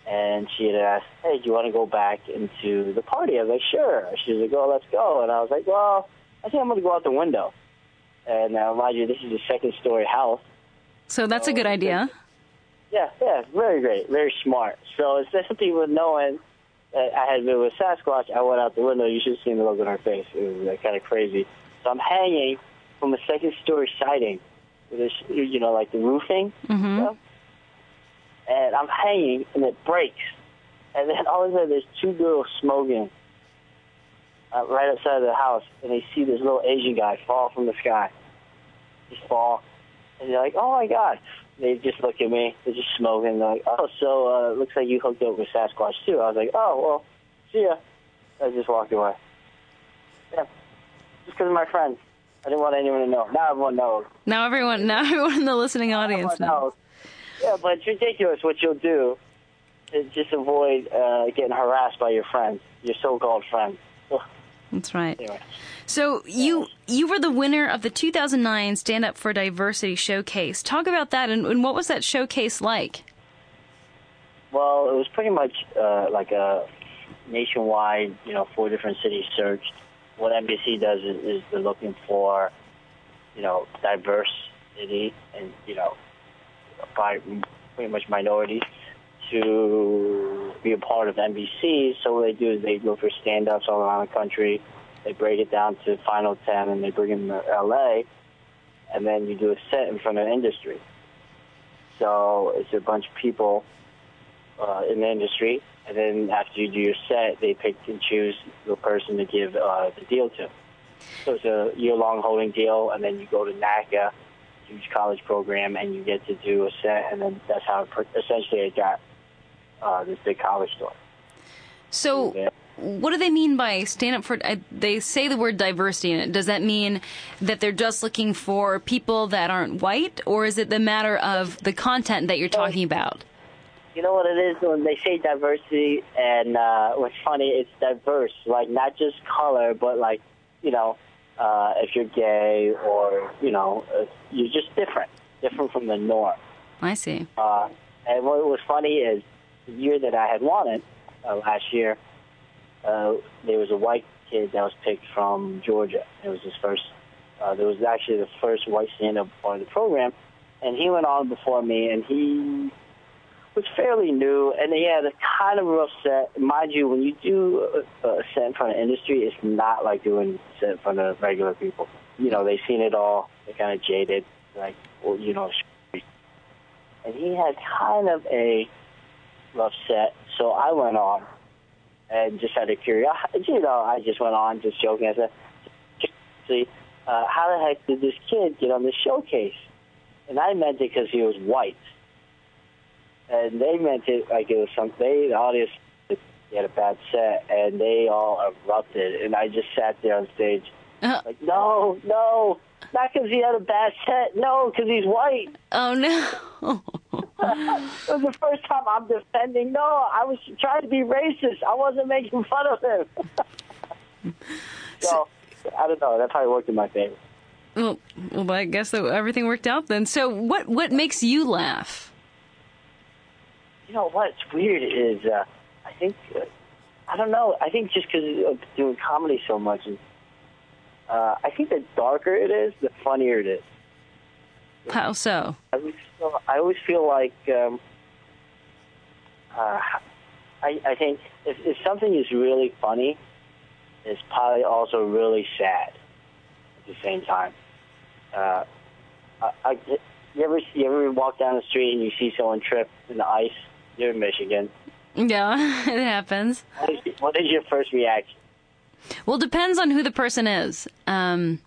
and she had asked, "Hey, do you want to go back into the party?" I was like, "Sure." She was like, "Oh, let's go," and I was like, "Well, I think I'm going to go out the window." And uh, mind you, this is a second-story house. So that's a good idea. Yeah, yeah, very great, very smart. So instead of people knowing I had been with Sasquatch, I went out the window. You should have seen the look on her face. It was like, kind of crazy. So I'm hanging from a second-story siding, with this, you know, like the roofing Mm-hmm. stuff, and I'm hanging, and it breaks. And then all of a sudden, there's two girls smoking uh, right outside of the house, and they see this little Asian guy fall from the sky. Just fall, and they're like, "Oh my god!" They just look at me. They're just smoking. They're like, "Oh, so uh, looks like you hooked up with Sasquatch too." I was like, "Oh well, see ya." I just walked away. Yeah, just because of my friends. I didn't want anyone to know. Now everyone knows. Now everyone, now everyone in the listening audience knows. knows. Yeah, but it's ridiculous what you'll do. Is just avoid uh, getting harassed by your friends, your so-called friends. Ugh. That's right. Anyway. So you you were the winner of the 2009 Stand Up for Diversity showcase. Talk about that and, and what was that showcase like? Well, it was pretty much uh, like a nationwide, you know, four different cities searched. What NBC does is, is they're looking for, you know, diversity and, you know, by pretty much minorities to be a part of NBC. So what they do is they go for stand-ups all around the country. They break it down to final 10 and they bring them to LA. And then you do a set in front of the industry. So it's a bunch of people uh, in the industry, and then after you do your set, they pick and choose the person to give uh, the deal to. So it's a year-long holding deal, and then you go to NACA, huge college program, and you get to do a set, and then that's how it, essentially it got uh, this big college tour. So what do they mean by stand up for they say the word diversity in it. Does that mean that they're just looking for people that aren't white or is it the matter of the content that you're talking about? You know what it is when they say diversity, and uh, what's funny, it's diverse, like not just color, but like, you know, uh, if you're gay or you know, you're just different, different from the norm. I see. Uh, and what was funny is the year that I had it uh, last year, uh, there was a white kid that was picked from Georgia. It was his first. Uh, there was actually the first white stand-up part of the program, and he went on before me, and he was fairly new, and he had a kind of rough set. Mind you, when you do a, a set in front of industry, it's not like doing a set in front of regular people. You know, they've seen it all. They're kind of jaded, like, well, you know, and he had kind of a rough set. So I went on, and just out of curiosity, [LAUGHS] you know, I just went on, just joking. I said, "See, uh, how the heck did this kid get on the showcase?" And I meant it because he was white, and they meant it like it was some. They the audience he had a bad set, and they all erupted, and I just sat there on stage, like, "No, no." Not because he had a bad set. No, because he's white. Oh no! [LAUGHS] it was the first time I'm defending. No, I was trying to be racist. I wasn't making fun of him. [LAUGHS] so I don't know. That probably worked in my favor. Well, well, I guess that everything worked out then. So, what what makes you laugh? You know what's weird is uh, I think uh, I don't know. I think just because of doing comedy so much, uh, I think the darker it is, the funnier it is. How so? I always feel, I always feel like um, uh, I, I think if, if something is really funny, it's probably also really sad at the same time. Uh, I, I, you ever you ever walk down the street and you see someone trip in the ice? You're in Michigan. Yeah, [LAUGHS] it happens. What is, what is your first reaction? Well, it depends on who the person is. Um,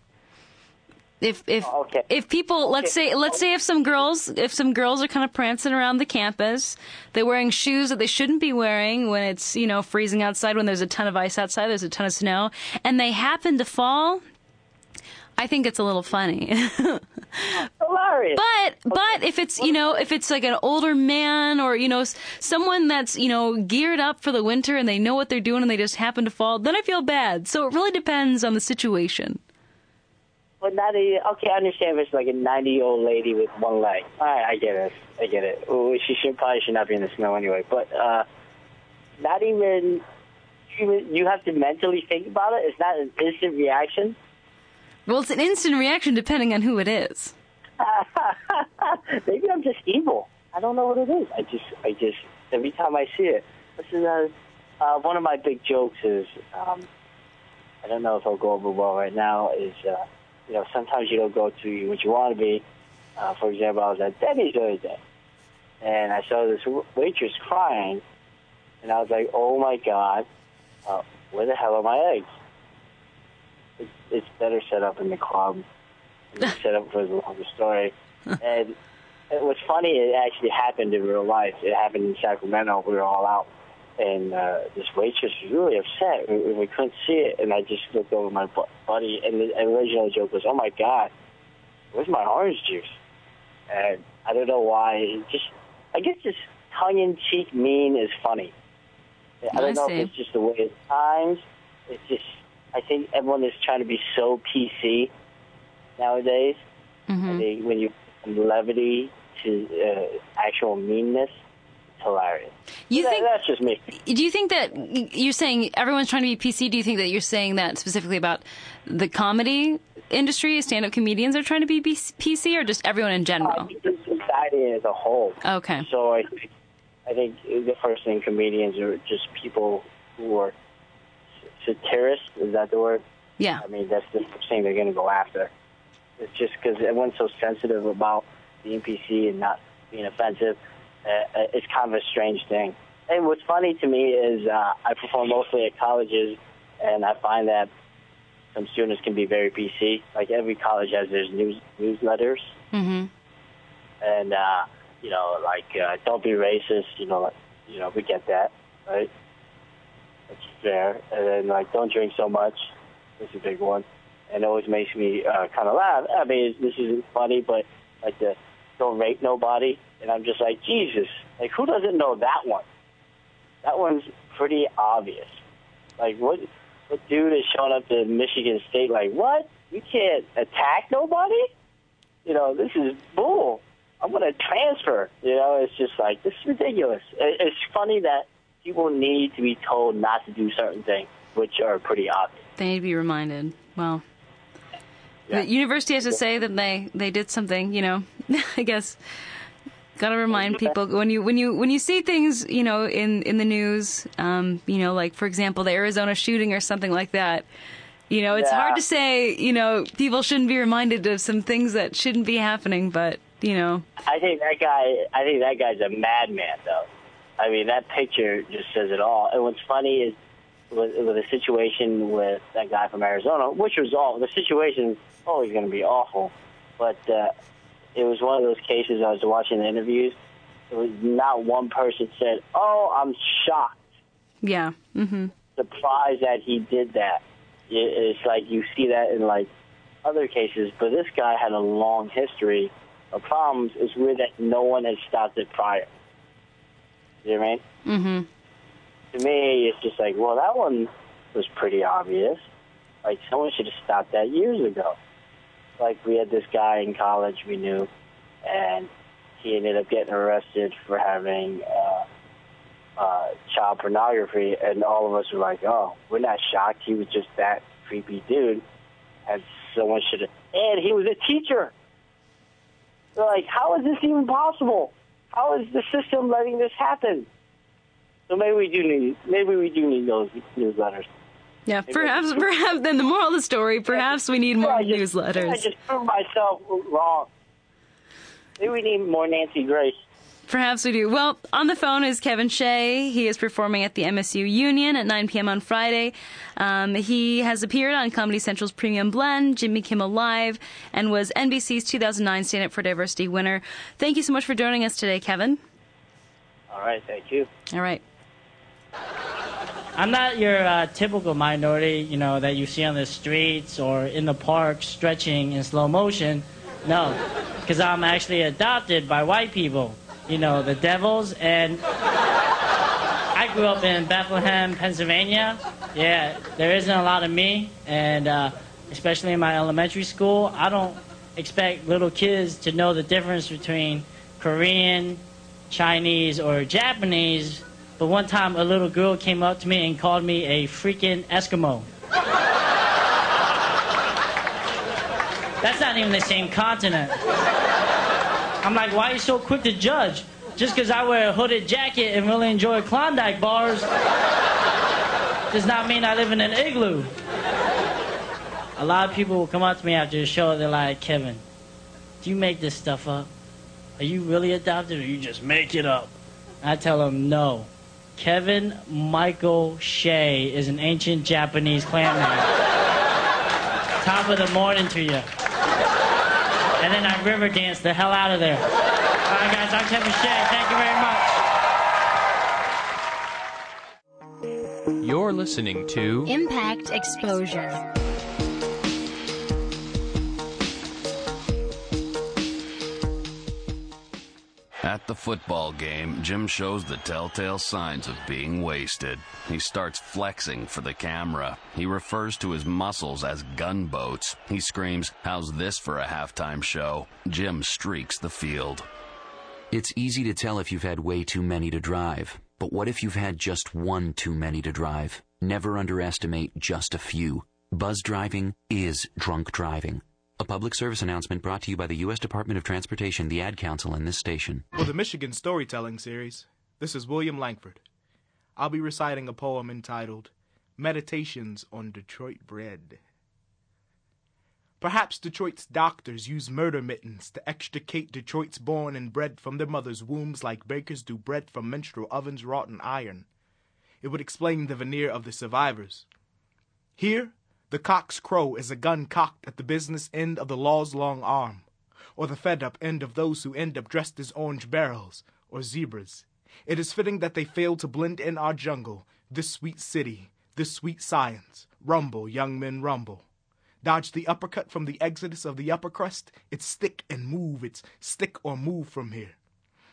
if if oh, if people let's say let's say if some girls if some girls are kind of prancing around the campus, they're wearing shoes that they shouldn't be wearing when it's you know freezing outside when there's a ton of ice outside, there's a ton of snow, and they happen to fall. I think it's a little funny. [LAUGHS] Hilarious. But but if it's you know if it's like an older man or you know someone that's you know geared up for the winter and they know what they're doing and they just happen to fall, then I feel bad. So it really depends on the situation. But not a, okay, I understand if it's like a 90 year old lady with one leg. All right, I get it. I get it. Ooh, she should probably should not be in the snow anyway. But uh, not even, even, you have to mentally think about it. It's not an instant reaction. Well, it's an instant reaction depending on who it is. [LAUGHS] Maybe I'm just evil. I don't know what it is. I just, I just, every time I see it. This is uh, uh, one of my big jokes is, um, I don't know if I'll go over well right now, is, uh, you know, sometimes you don't go to what you want to be. Uh, for example, I was at Denny's the other day, and I saw this waitress crying, and I was like, oh my God, uh, where the hell are my eggs? It's, it's better set up in the club. Set up for the longer story. [LAUGHS] and it was funny, it actually happened in real life. It happened in Sacramento. We were all out, and uh, this waitress was really upset. We, we couldn't see it, and I just looked over my buddy, and the original joke was, "Oh my God, where's my orange juice?" And I don't know why. Just, I guess, just tongue-in-cheek mean is funny. I don't I know see. if it's just the way it's times. It's just, I think everyone is trying to be so PC nowadays. I think when you from levity to uh, actual meanness, hilarious. You That- think that's just me? Do you think that you're saying everyone's trying to be PC? Do you think that you're saying that specifically about the comedy industry, stand-up comedians are trying to be PC, or just everyone in general? Society as a whole. Okay. So I think, I think the first thing comedians are just people who are satirists. Is that the word? Yeah. I mean, that's the thing they're going to go after. It's just because everyone's so sensitive about being PC and not being offensive. Uh, uh, it's kind of a strange thing. And what's funny to me is uh, I perform mostly at colleges, and I find that some students can be very PC. Like every college has their news newsletters, Mm-hmm. and uh, you know, like uh, don't be racist. You know, like, you know, we get that, right? That's fair. And then like don't drink so much. That's a big one, and it always makes me uh, kind of laugh. I mean, this isn't funny, but like the don't rape nobody, and I'm just like Jesus. Like who doesn't know that one? That one's pretty obvious. Like what? What dude is showing up to Michigan State? Like what? You can't attack nobody? You know, this is bull. I'm going to transfer. You know, it's just like, this is ridiculous. It's funny that people need to be told not to do certain things, which are pretty obvious. They need to be reminded. Well, the university has to say that they they did something. You know, [LAUGHS] I guess got to remind people when you when you when you see things you know in in the news. Um, you know, like for example, the Arizona shooting or something like that. You know, it's Yeah. hard to say. You know, people shouldn't be reminded of some things that shouldn't be happening, but you know, I think that guy, I think that guy's a madman, though. I mean, that picture just says it all. And what's funny is with, with a situation with that guy from Arizona, which was all the situation always going to be awful, but uh, it was one of those cases. I was watching the interviews. It was not one person said, "Oh, I'm shocked, yeah. hmm surprised that he did that." It- It's like you see that in like other cases, but this guy had a long history of problems. It's weird that no one has stopped it prior. You know what I mean? hmm To me, it's just like, well, that one was pretty obvious. Like someone should have stopped that years ago. Like we had this guy in college we knew, and he ended up getting arrested for having uh, uh, child pornography, and all of us were like, oh, we're not shocked. He was just that creepy dude, and someone should have. And he was a teacher. They're like, how is this even possible? How is the system letting this happen? So maybe we do need maybe we do need those newsletters. Yeah, perhaps, [LAUGHS] perhaps. Then the moral of the story: perhaps we need more I just, newsletters. I just proved myself wrong. Maybe we need more Nancy Grace. Perhaps we do. Well, on the phone is Kevin Shea. He is performing at the MSU Union at 9 p.m. on Friday. Um, he has appeared on Comedy Central's Premium Blend, Jimmy Kimmel Live, and was NBC's 2009 Stand Up for Diversity winner. Thank you so much for joining us today, Kevin. All right, thank you. All right. I'm not your uh, typical minority, you know, that you see on the streets or in the park stretching in slow motion. No, because I'm actually adopted by white people, you know, the devils. And I grew up in Bethlehem, Pennsylvania. Yeah, there isn't a lot of me, and uh, especially in my elementary school, I don't expect little kids to know the difference between Korean, Chinese, or Japanese. But one time, a little girl came up to me and called me a freaking Eskimo. That's not even the same continent. I'm like, why are you so quick to judge? Just because I wear a hooded jacket and really enjoy Klondike bars does not mean I live in an igloo. A lot of people will come up to me after the show, they're like, Kevin, do you make this stuff up? Are you really adopted or you just make it up? I tell them, no. Kevin Michael Shea is an ancient Japanese clan name. Top of the morning to you. And then I river dance the hell out of there. All right, guys, I'm Kevin Shea. Thank you very much. You're listening to Impact Exposure. At the football game, Jim shows the telltale signs of being wasted. He starts flexing for the camera. He refers to his muscles as gunboats. He screams, How's this for a halftime show? Jim streaks the field. It's easy to tell if you've had way too many to drive. But what if you've had just one too many to drive? Never underestimate just a few. Buzz driving is drunk driving. A public service announcement brought to you by the U.S. Department of Transportation, the Ad Council, and this station. For the Michigan Storytelling Series, this is William Langford. I'll be reciting a poem entitled Meditations on Detroit Bread. Perhaps Detroit's doctors use murder mittens to extricate Detroit's born and bred from their mothers' wombs like bakers do bread from menstrual ovens wrought in iron. It would explain the veneer of the survivors. Here, the cock's crow is a gun cocked at the business end of the law's long arm, or the fed up end of those who end up dressed as orange barrels or zebras. It is fitting that they fail to blend in our jungle, this sweet city, this sweet science. Rumble, young men, rumble. Dodge the uppercut from the exodus of the upper crust. It's stick and move, it's stick or move from here.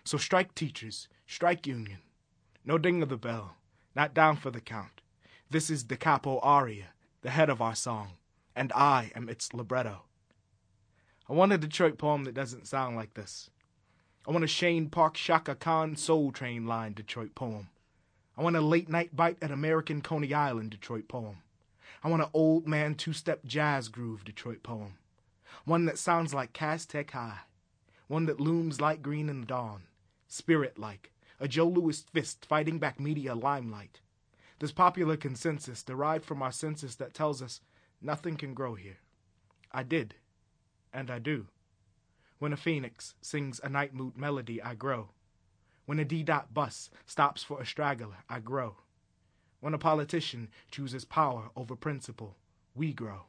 So strike teachers, strike union. No ding of the bell, not down for the count. This is the capo aria the head of our song, and I am its libretto. I want a Detroit poem that doesn't sound like this. I want a Chene Park Chaka Khan Soul Train line Detroit poem. I want a late night bite at American Coney Island Detroit poem. I want an old man two step jazz groove Detroit poem. One that sounds like Tech High. One that looms light green in the dawn, spirit like, a Joe Louis fist fighting back media limelight. This popular consensus derived from our census that tells us nothing can grow here. I did, and I do. When a phoenix sings a night mood melody, I grow. When a D dot bus stops for a straggler, I grow. When a politician chooses power over principle, we grow.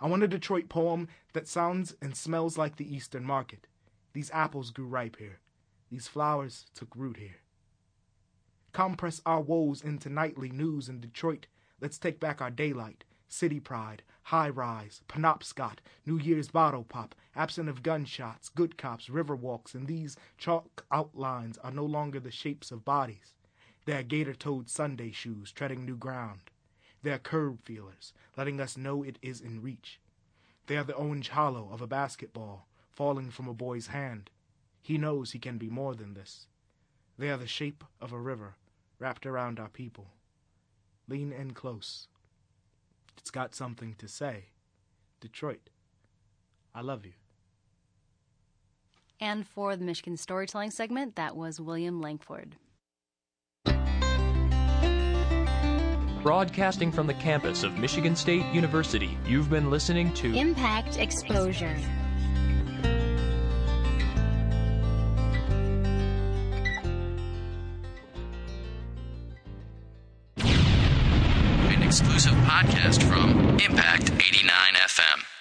I want a Detroit poem that sounds and smells like the Eastern market. These apples grew ripe here. These flowers took root here. Compress our woes into nightly news in Detroit. Let's take back our daylight. City pride, high rise, Penobscot, New Year's bottle pop, absent of gunshots, good cops, river walks, and these chalk outlines are no longer the shapes of bodies. They are gator toed Sunday shoes treading new ground. They are curb feelers, letting us know it is in reach. They are the orange hollow of a basketball falling from a boy's hand. He knows he can be more than this. They are the shape of a river wrapped around our people. Lean in close. It's got something to say. Detroit, I love you. And for the Michigan Storytelling segment, that was William Langford. Broadcasting from the campus of Michigan State University, you've been listening to Impact Exposure. Podcast from Impact 89 FM.